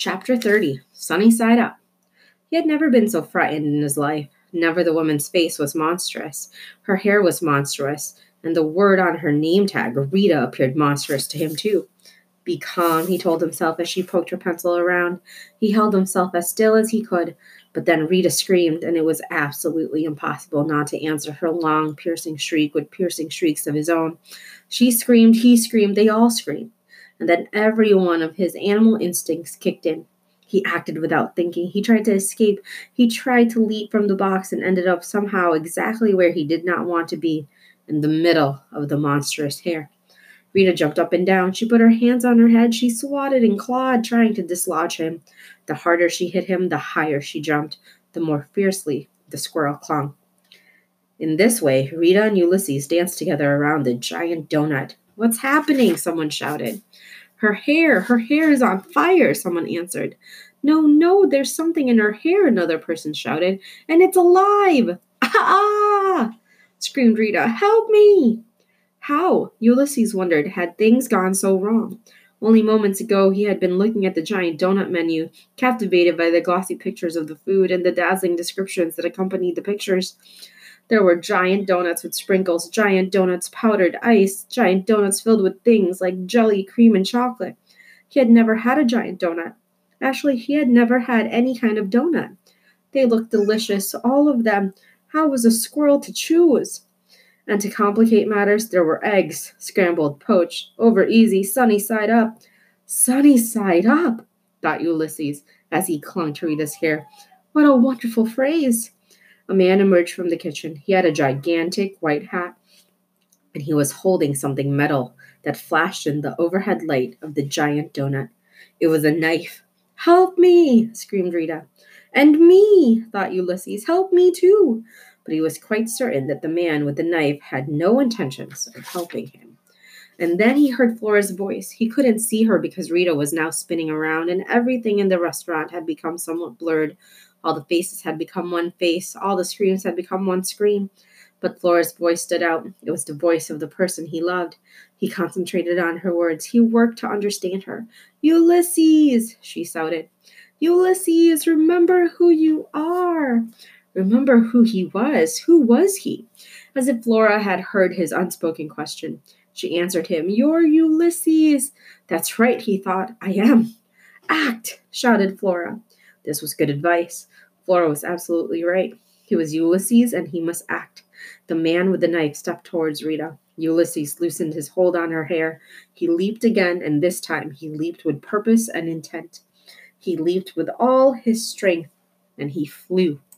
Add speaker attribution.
Speaker 1: Chapter 30 Sunny Side Up. He had never been so frightened in his life. Never the woman's face was monstrous. Her hair was monstrous, and the word on her name tag, Rita, appeared monstrous to him, too. Be calm, he told himself as she poked her pencil around. He held himself as still as he could, but then Rita screamed, and it was absolutely impossible not to answer her long, piercing shriek with piercing shrieks of his own. She screamed, he screamed, they all screamed and then every one of his animal instincts kicked in. He acted without thinking. He tried to escape. He tried to leap from the box and ended up somehow exactly where he did not want to be in the middle of the monstrous hair. Rita jumped up and down. She put her hands on her head. She swatted and clawed, trying to dislodge him. The harder she hit him, the higher she jumped, the more fiercely the squirrel clung. In this way, Rita and Ulysses danced together around the giant donut. What's happening? Someone shouted. Her hair, her hair is on fire, someone answered. No, no, there's something in her hair, another person shouted, and it's alive. Ah! screamed Rita. Help me! How? Ulysses wondered, had things gone so wrong? Only moments ago, he had been looking at the giant donut menu, captivated by the glossy pictures of the food and the dazzling descriptions that accompanied the pictures. There were giant donuts with sprinkles, giant donuts powdered ice, giant donuts filled with things like jelly, cream, and chocolate. He had never had a giant donut. Actually, he had never had any kind of donut. They looked delicious, all of them. How was a squirrel to choose? And to complicate matters, there were eggs, scrambled, poached, over easy, sunny side up. Sunny side up, thought Ulysses as he clung to Rita's hair. What a wonderful phrase! A man emerged from the kitchen. He had a gigantic white hat, and he was holding something metal that flashed in the overhead light of the giant donut. It was a knife. Help me! screamed Rita. And me! thought Ulysses. Help me too! But he was quite certain that the man with the knife had no intentions of helping him. And then he heard Flora's voice. He couldn't see her because Rita was now spinning around, and everything in the restaurant had become somewhat blurred all the faces had become one face, all the screams had become one scream. But Flora's voice stood out. It was the voice of the person he loved. He concentrated on her words. He worked to understand her. Ulysses, she shouted. Ulysses, remember who you are. Remember who he was. Who was he? As if Flora had heard his unspoken question. She answered him, You're Ulysses. That's right, he thought. I am. Act, shouted Flora. This was good advice. Flora was absolutely right. He was Ulysses, and he must act. The man with the knife stepped towards Rita. Ulysses loosened his hold on her hair. He leaped again, and this time he leaped with purpose and intent. He leaped with all his strength, and he flew